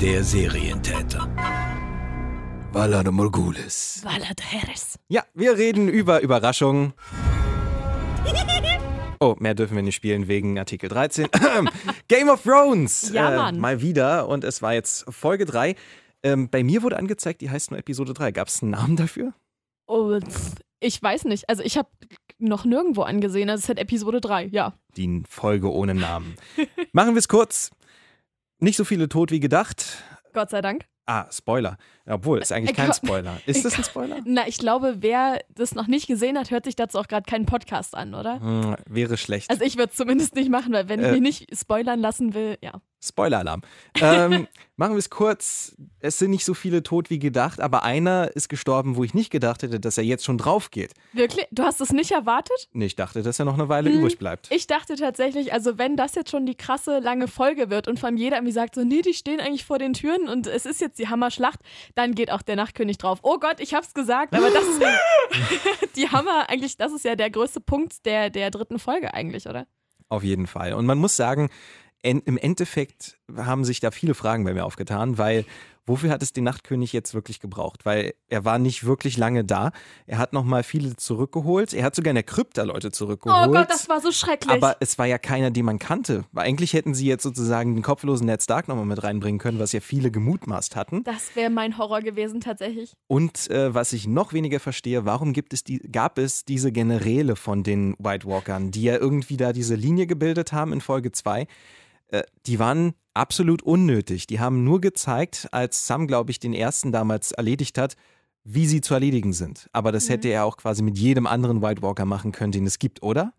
Der Serientäter. Valade Morgulis. Valad Harris. Ja, wir reden über Überraschungen. Oh, mehr dürfen wir nicht spielen wegen Artikel 13. Game of Thrones. Ja, Äh, Mann. mal wieder und es war jetzt Folge 3. Ähm, bei mir wurde angezeigt, die heißt nur Episode 3. Gab es einen Namen dafür? Und ich weiß nicht. Also ich habe noch nirgendwo angesehen. Also es ist halt Episode 3, ja. Die Folge ohne Namen. Machen wir es kurz. Nicht so viele tot wie gedacht. Gott sei Dank. Ah, Spoiler. Obwohl, ist eigentlich Ich kein Spoiler. Ist das ein Spoiler? Na, ich glaube, wer das noch nicht gesehen hat, hört sich dazu auch gerade keinen Podcast an, oder? Hm, wäre schlecht. Also ich würde es zumindest nicht machen, weil wenn Äh. ich mich nicht spoilern lassen will, ja. Spoiler-Alarm. ähm, machen wir es kurz. Es sind nicht so viele tot wie gedacht, aber einer ist gestorben, wo ich nicht gedacht hätte, dass er jetzt schon drauf geht. Wirklich? Du hast es nicht erwartet? Nee, ich dachte, dass er noch eine Weile Hm, übrig bleibt. Ich dachte tatsächlich, also wenn das jetzt schon die krasse lange Folge wird und von jeder irgendwie sagt so, nee, die stehen eigentlich vor den Türen und es ist jetzt die Hammerschlacht, dann geht auch der Nachtkönig drauf. Oh Gott, ich hab's gesagt, aber das ist die Hammer eigentlich, das ist ja der größte Punkt der, der dritten Folge eigentlich, oder? Auf jeden Fall. Und man muss sagen, en im Endeffekt haben sich da viele Fragen bei mir aufgetan, weil wofür hat es den Nachtkönig jetzt wirklich gebraucht? Weil er war nicht wirklich lange da. Er hat nochmal viele zurückgeholt. Er hat sogar in der Krypta Leute zurückgeholt. Oh Gott, das war so schrecklich. Aber es war ja keiner, den man kannte. Weil eigentlich hätten sie jetzt sozusagen den kopflosen Ned Stark nochmal mit reinbringen können, was ja viele gemutmaßt hatten. das wäre mein Horror gewesen tatsächlich. Und äh, was ich noch weniger verstehe, warum gibt es die, gab es diese Generäle von den White Walkern, die ja irgendwie da diese Linie gebildet haben in Folge 2? Äh, die waren absolut unnötig. Die haben nur gezeigt, als Sam, glaube ich, den ersten damals erledigt hat, wie sie zu erledigen sind. Aber das Mhm. hätte er auch quasi mit jedem anderen White Walker machen können, den es gibt, oder?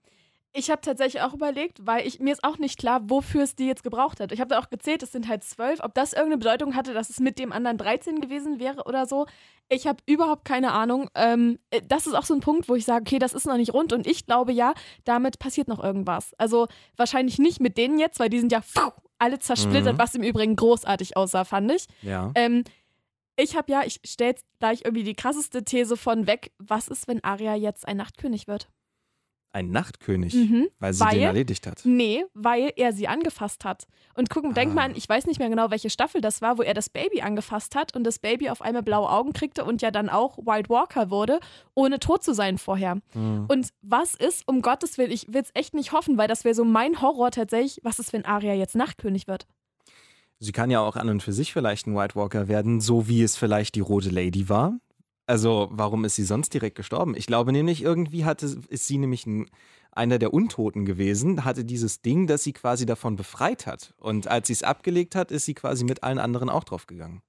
Ich habe tatsächlich auch überlegt, weil ich, mir ist auch nicht klar, wofür es die jetzt gebraucht hat. Ich habe da auch gezählt, es sind halt zwölf. Ob das irgendeine Bedeutung hatte, dass es mit dem anderen 13 gewesen wäre oder so, ich habe überhaupt keine Ahnung. Ähm, äh, das ist auch so ein Punkt, wo ich sage, okay, das ist noch nicht rund und ich glaube ja, damit passiert noch irgendwas. Also wahrscheinlich nicht mit denen jetzt, weil die sind ja pfuh, alle zersplittert, Mhm. was im Übrigen großartig aussah, fand ich. Ja. Ähm, ich habe ja, ich stelle jetzt gleich irgendwie die krasseste These von weg. Was ist, wenn Arya jetzt ein Nachtkönig wird? Ein Nachtkönig, Mhm. weil sie Weil- den erledigt hat. Nee, weil er sie angefasst hat. Und guck, denk Ah. mal an, ich weiß nicht mehr genau, welche Staffel das war, wo er das Baby angefasst hat und das Baby auf einmal blaue Augen kriegte und ja dann auch White Walker wurde, ohne tot zu sein vorher. Mhm. Und was ist, um Gottes Willen, ich will es echt nicht hoffen, weil das wäre so mein Horror tatsächlich, was ist, wenn Arya jetzt Nachtkönig wird? Sie kann ja auch an und für sich vielleicht ein White Walker werden, so wie es vielleicht die Rote Lady war. Also, warum ist sie sonst direkt gestorben? Ich glaube nämlich, irgendwie hatte, ist sie nämlich ein, einer der Untoten gewesen, hatte dieses Ding, das sie quasi davon befreit hat. Und als sie es abgelegt hat, ist sie quasi mit allen anderen auch draufgegangen.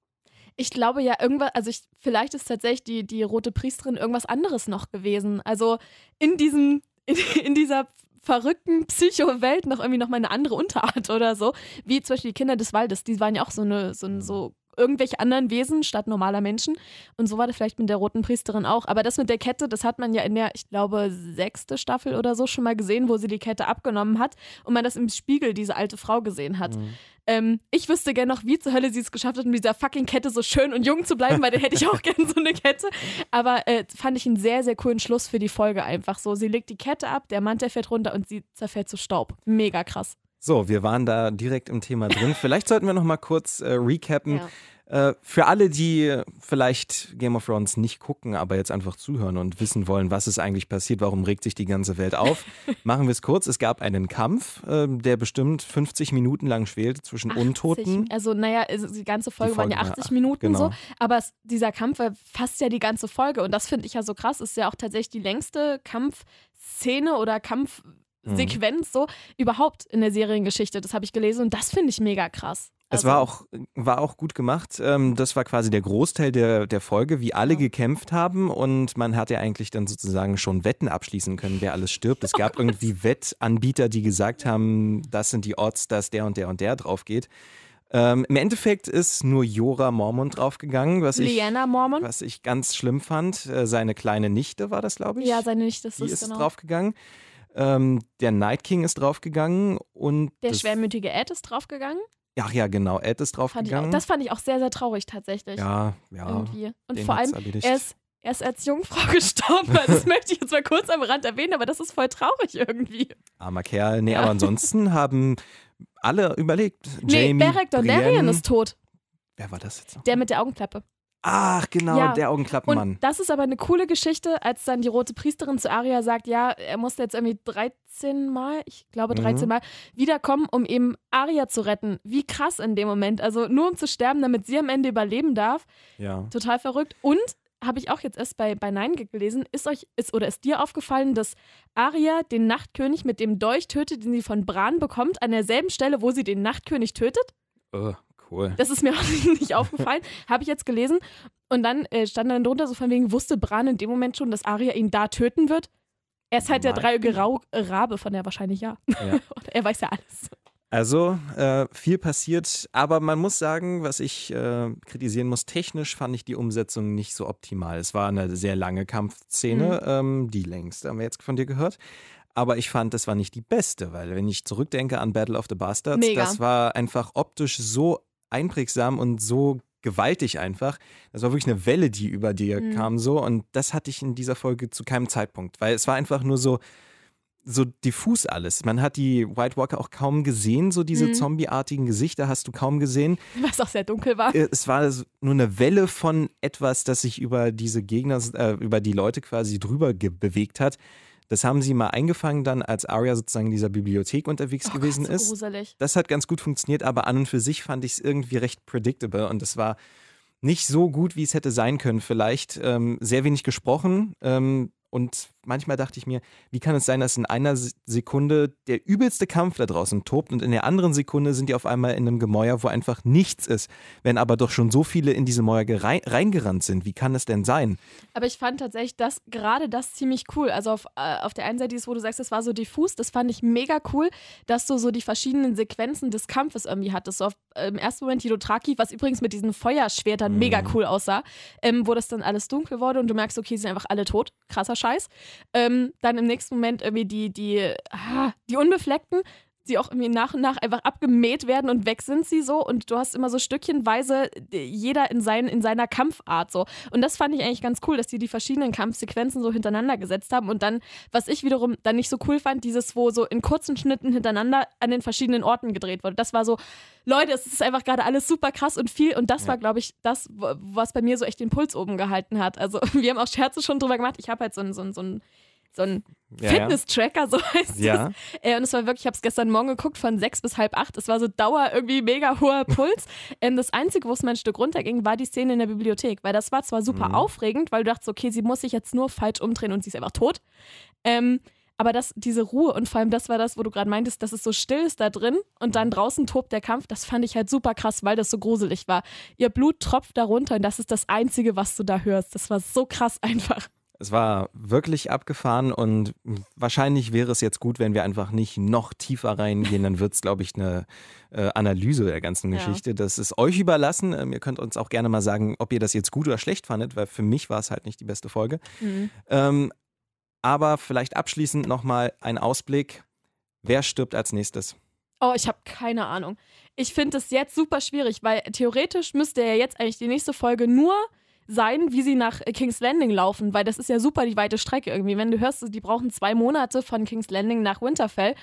Ich glaube ja irgendwas, also ich, vielleicht ist tatsächlich die, die rote Priesterin irgendwas anderes noch gewesen. Also in diesem, in, in dieser verrückten Psycho-Welt noch irgendwie noch mal eine andere Unterart oder so. Wie zum Beispiel die Kinder des Waldes, die waren ja auch so eine, so, ein- so irgendwelche anderen Wesen statt normaler Menschen. Und so war das vielleicht mit der roten Priesterin auch. Aber das mit der Kette, das hat man ja in der, ich glaube, sechste Staffel oder so schon mal gesehen, wo sie die Kette abgenommen hat und man das im Spiegel diese alte Frau gesehen hat. Ähm, ich wüsste gerne noch, wie zur Hölle sie es geschafft hat, mit dieser fucking Kette so schön und jung zu bleiben, weil dann hätte ich auch gerne so eine Kette. Aber äh, fand ich einen sehr, sehr coolen Schluss für die Folge einfach so. Sie legt die Kette ab, der Mantel fällt runter und sie zerfällt zu Staub. Mega krass. So, wir waren da direkt im Thema drin. Vielleicht sollten wir noch mal kurz äh, recappen. Ja. Äh, für alle, die vielleicht Game of Thrones nicht gucken, aber jetzt einfach zuhören und wissen wollen, was ist eigentlich passiert, warum regt sich die ganze Welt auf, machen wir es kurz. Es gab einen Kampf, äh, der bestimmt 50 Minuten lang schwelte zwischen 80. Untoten. Also, naja, die ganze Folge, waren ja Folge war 80 acht, Minuten genau. so. Aber es, dieser Kampf war fast ja die ganze Folge. Und das finde ich ja so krass. Ist ja auch tatsächlich die längste Kampfszene oder Kampfsequenz so überhaupt in der Seriengeschichte. Das habe ich gelesen und das finde ich mega krass. Es Also- war auch, war auch gut gemacht. Ähm, das war quasi der Großteil der, der Folge, wie alle Ja. gekämpft haben. Und man hat ja eigentlich dann sozusagen schon Wetten abschließen können, wer alles stirbt. Oh Es gab irgendwie Wettanbieter, die gesagt haben, das sind die Odds, dass der und der und der drauf geht. Ähm, Im Endeffekt ist nur Jora Mormont draufgegangen, was ich, Mormont. was ich ganz schlimm fand. Äh, seine kleine Nichte war das, glaube ich. Ja, seine Nichte ist die es ist genau. draufgegangen. Ähm, der Night King ist draufgegangen und Der schwermütige Ed ist draufgegangen. Ach ja, genau, Ed ist Fand ich auch, draufgegangen. das fand ich auch sehr, sehr traurig tatsächlich. ja, ja. Irgendwie. Und vor allem, er ist, er ist als Jungfrau gestorben. Also das möchte ich jetzt mal kurz am Rand erwähnen, aber das ist voll traurig irgendwie. Armer Kerl. Nee, Ja. aber ansonsten haben alle überlegt. Nee, Jamie, Beric Dondarrion ist tot. Wer war das jetzt noch? Der mit der Augenklappe. Ach, genau, Ja. der Augenklappenmann. Und das ist aber eine coole Geschichte, als dann die rote Priesterin zu Aria sagt, ja, er musste jetzt irgendwie 13 Mal, ich glaube 13 Mhm. Mal, wiederkommen, um eben Aria zu retten. Wie krass in dem Moment. Also nur um zu sterben, damit sie am Ende überleben darf. ja. Total verrückt. Und habe ich auch jetzt erst bei, bei Gag gelesen, ist euch, ist oder ist dir aufgefallen, dass Aria den Nachtkönig mit dem Dolch tötet, den sie von Bran bekommt, an derselben Stelle, wo sie den Nachtkönig tötet? Oh, cool. Das ist mir auch nicht aufgefallen. Habe ich jetzt gelesen. Und dann äh, stand dann drunter so von wegen, wusste Bran in dem Moment schon, dass Arya ihn da töten wird? Er ist halt der Nein. dreieugige Rau Rabe, von der wahrscheinlich ja. Ja. Er weiß ja alles. Also, äh, viel passiert, aber man muss sagen, was ich äh, kritisieren muss, technisch fand ich die Umsetzung nicht so optimal. Es war eine sehr lange Kampfszene, ähm, die längste, haben wir jetzt von dir gehört. Aber ich fand, das war nicht die beste, weil wenn ich zurückdenke an Battle of the Bastards, Mega. das war einfach optisch so einprägsam und so gewaltig einfach. Das war wirklich eine Welle, die über dir Mhm. kam so und das hatte ich in dieser Folge zu keinem Zeitpunkt, weil es war einfach nur so so diffus alles. Man hat die White Walker auch kaum gesehen, so diese Mhm. zombieartigen Gesichter hast du kaum gesehen. Was auch sehr dunkel war. Äh, Es war nur eine Welle von etwas, das sich über diese Gegner, äh, über die Leute quasi drüber bewegt hat. Das haben sie mal eingefangen dann, als Arya sozusagen in dieser Bibliothek unterwegs Oh gewesen Gott, so ist. gruselig. Das hat ganz gut funktioniert, aber an und für sich fand ich es irgendwie recht predictable und es war nicht so gut, wie es hätte sein können. Vielleicht ähm, sehr wenig gesprochen ähm, und manchmal dachte ich mir, wie kann es sein, dass in einer Se- Sekunde der übelste Kampf da draußen tobt und in der anderen Sekunde sind die auf einmal in einem Gemäuer, wo einfach nichts ist, wenn aber doch schon so viele in diese Mäuer reingerannt sind. Wie kann das denn sein? Aber ich fand tatsächlich das, gerade das ziemlich cool. Also auf, äh, auf der einen Seite ist, wo du sagst, es war so diffus, das fand ich mega cool, dass du so die verschiedenen Sequenzen des Kampfes irgendwie hattest. So auf, äh, Im ersten Moment die Dothraki, was übrigens mit diesen Feuerschwertern Mhm. mega cool aussah, ähm, wo das dann alles dunkel wurde und du merkst, okay, sie sind einfach alle tot. Krasser Scheiß. Ähm, dann im nächsten Moment irgendwie die, die, ah, die Unbefleckten, die auch irgendwie nach und nach einfach abgemäht werden und weg sind sie so und du hast immer so stückchenweise äh, jeder in, sein, in seiner Kampfart so. Und das fand ich eigentlich ganz cool, dass die die verschiedenen Kampfsequenzen so hintereinander gesetzt haben und dann, was ich wiederum dann nicht so cool fand, dieses, wo so in kurzen Schnitten hintereinander an den verschiedenen Orten gedreht wurde. Das war so, Leute, es ist einfach gerade alles super krass und viel und das Ja. war, glaube ich, das, was bei mir so echt den Puls oben gehalten hat. Also wir haben auch Scherze schon drüber gemacht. Ich habe halt so ein, so ein, so ein so ein Ja. Fitness-Tracker, so heißt Ja. es. Äh, und es war wirklich, ich habe es gestern Morgen geguckt, von sechs bis halb acht. Es war so Dauer irgendwie mega hoher Puls. ähm, das Einzige, wo es mal ein Stück runterging, war die Szene in der Bibliothek. Weil das war zwar super Mhm. aufregend, weil du dachtest, okay, sie muss sich jetzt nur falsch umdrehen und sie ist einfach tot. Ähm, aber das, diese Ruhe und vor allem das war das, wo du gerade meintest, dass es so still ist da drin und dann draußen tobt der Kampf, das fand ich halt super krass, weil das so gruselig war. Ihr Blut tropft da runter und das ist das Einzige, was du da hörst. Das war so krass einfach. Es war wirklich abgefahren und wahrscheinlich wäre es jetzt gut, wenn wir einfach nicht noch tiefer reingehen. Dann wird es, glaube ich, eine äh, Analyse der ganzen Ja. Geschichte. Das ist euch überlassen. Ähm, ihr könnt uns auch gerne mal sagen, ob ihr das jetzt gut oder schlecht fandet, weil für mich war es halt nicht die beste Folge. Ähm, aber vielleicht abschließend nochmal ein Ausblick. Wer stirbt als nächstes? Oh, ich habe keine Ahnung. Ich finde es jetzt super schwierig, weil theoretisch müsste ja jetzt eigentlich die nächste Folge nur sein, wie sie nach äh, King's Landing laufen, weil das ist ja super die weite Strecke irgendwie. Wenn du hörst, die brauchen zwei Monate von King's Landing nach Winterfell.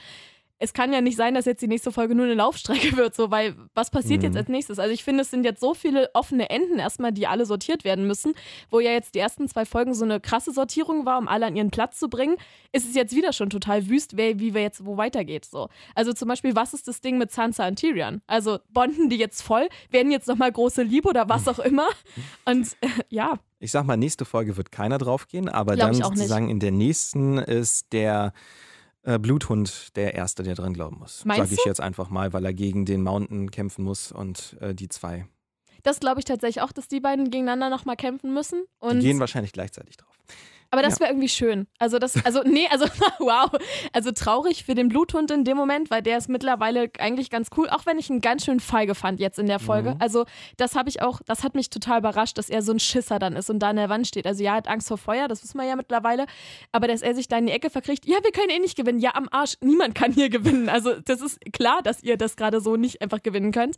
Es kann ja nicht sein, dass jetzt die nächste Folge nur eine Laufstrecke wird, so, weil was passiert Mhm. jetzt als nächstes? Also ich finde, es sind jetzt so viele offene Enden erstmal, die alle sortiert werden müssen, wo ja jetzt die ersten zwei Folgen so eine krasse Sortierung war, um alle an ihren Platz zu bringen, ist es jetzt wieder schon total wüst, wer, wie wir jetzt wo weitergeht. So. Also zum Beispiel, was ist das Ding mit Sansa und Tyrion? Also bonden die jetzt voll, werden jetzt nochmal große Liebe oder was auch immer? Und äh, ja, Ich sag mal, nächste Folge wird keiner draufgehen, aber Glaub dann sozusagen in der nächsten ist der äh, Bluthund der Erste, der dran glauben muss. Meinst Sag ich jetzt einfach mal, weil er gegen den Mountain kämpfen muss und äh, die zwei. das glaube ich tatsächlich auch, dass die beiden gegeneinander nochmal kämpfen müssen. Die gehen wahrscheinlich gleichzeitig drauf. Aber das Ja. wäre irgendwie schön. Also das, also nee, also wow. Also traurig für den Bluthund in dem Moment, weil der ist mittlerweile eigentlich ganz cool, auch wenn ich ihn ganz schön feige fand jetzt in der Folge. Mhm. Also das habe ich auch, das hat mich total überrascht, dass er so ein Schisser dann ist und da an der Wand steht. Also ja, er hat Angst vor Feuer, das wissen wir ja mittlerweile. Aber dass er sich da in die Ecke verkriegt, ja, wir können eh nicht gewinnen. Ja, am Arsch, niemand kann hier gewinnen. Also das ist klar, dass ihr das gerade so nicht einfach gewinnen könnt.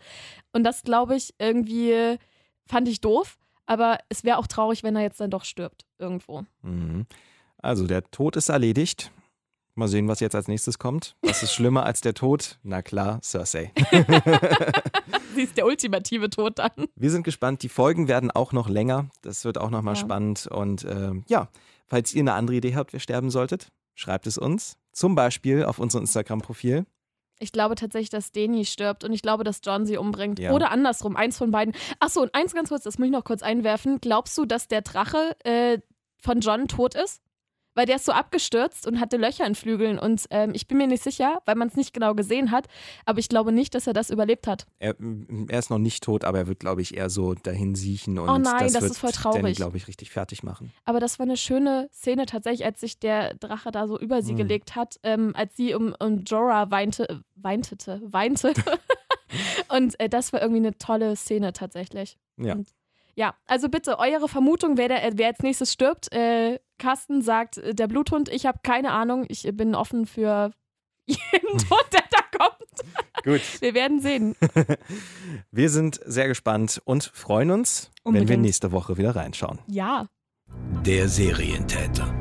Und das, glaube ich, irgendwie fand ich doof. Aber es wäre auch traurig, wenn er jetzt dann doch stirbt irgendwo. Mhm. Also der Tod ist erledigt. Mal sehen, was jetzt als nächstes kommt. Was ist schlimmer als der Tod? Na klar, Cersei. Sie ist der ultimative Tod dann. Wir sind gespannt. Die Folgen werden auch noch länger. Das wird auch nochmal Ja. spannend. Und äh, ja, falls ihr eine andere Idee habt, wer sterben solltet, schreibt es uns. Zum Beispiel auf unserem Instagram-Profil. Ich glaube tatsächlich, dass Deni stirbt und ich glaube, dass John sie umbringt. Ja. Oder andersrum, eins von beiden. Achso, und eins ganz kurz, das muss ich noch kurz einwerfen. Glaubst du, dass der Drache äh, von John tot ist? Weil der ist so abgestürzt und hatte Löcher in Flügeln. Und ähm, ich bin mir nicht sicher, weil man es nicht genau gesehen hat. Aber ich glaube nicht, dass er das überlebt hat. Er, er ist noch nicht tot, aber er wird, glaube ich, eher so dahin siechen. Und Oh nein, das, das wird ist voll traurig. glaube ich, richtig fertig machen. Aber das war eine schöne Szene tatsächlich, als sich der Drache da so über sie Mhm. gelegt hat, ähm, als sie um, um Jorah weinte, äh, weintete, weinte. und äh, das war irgendwie eine tolle Szene tatsächlich. Ja. Und ja, also bitte, eure Vermutung, wer, der, wer als nächstes stirbt. Äh, Carsten sagt, äh, der Bluthund, ich habe keine Ahnung. Ich bin offen für jeden Tod, der da kommt. Gut. Wir werden sehen. Wir sind sehr gespannt und freuen uns, wenn wir Unbedingt. nächste Woche wieder reinschauen. Ja. Der Serientäter.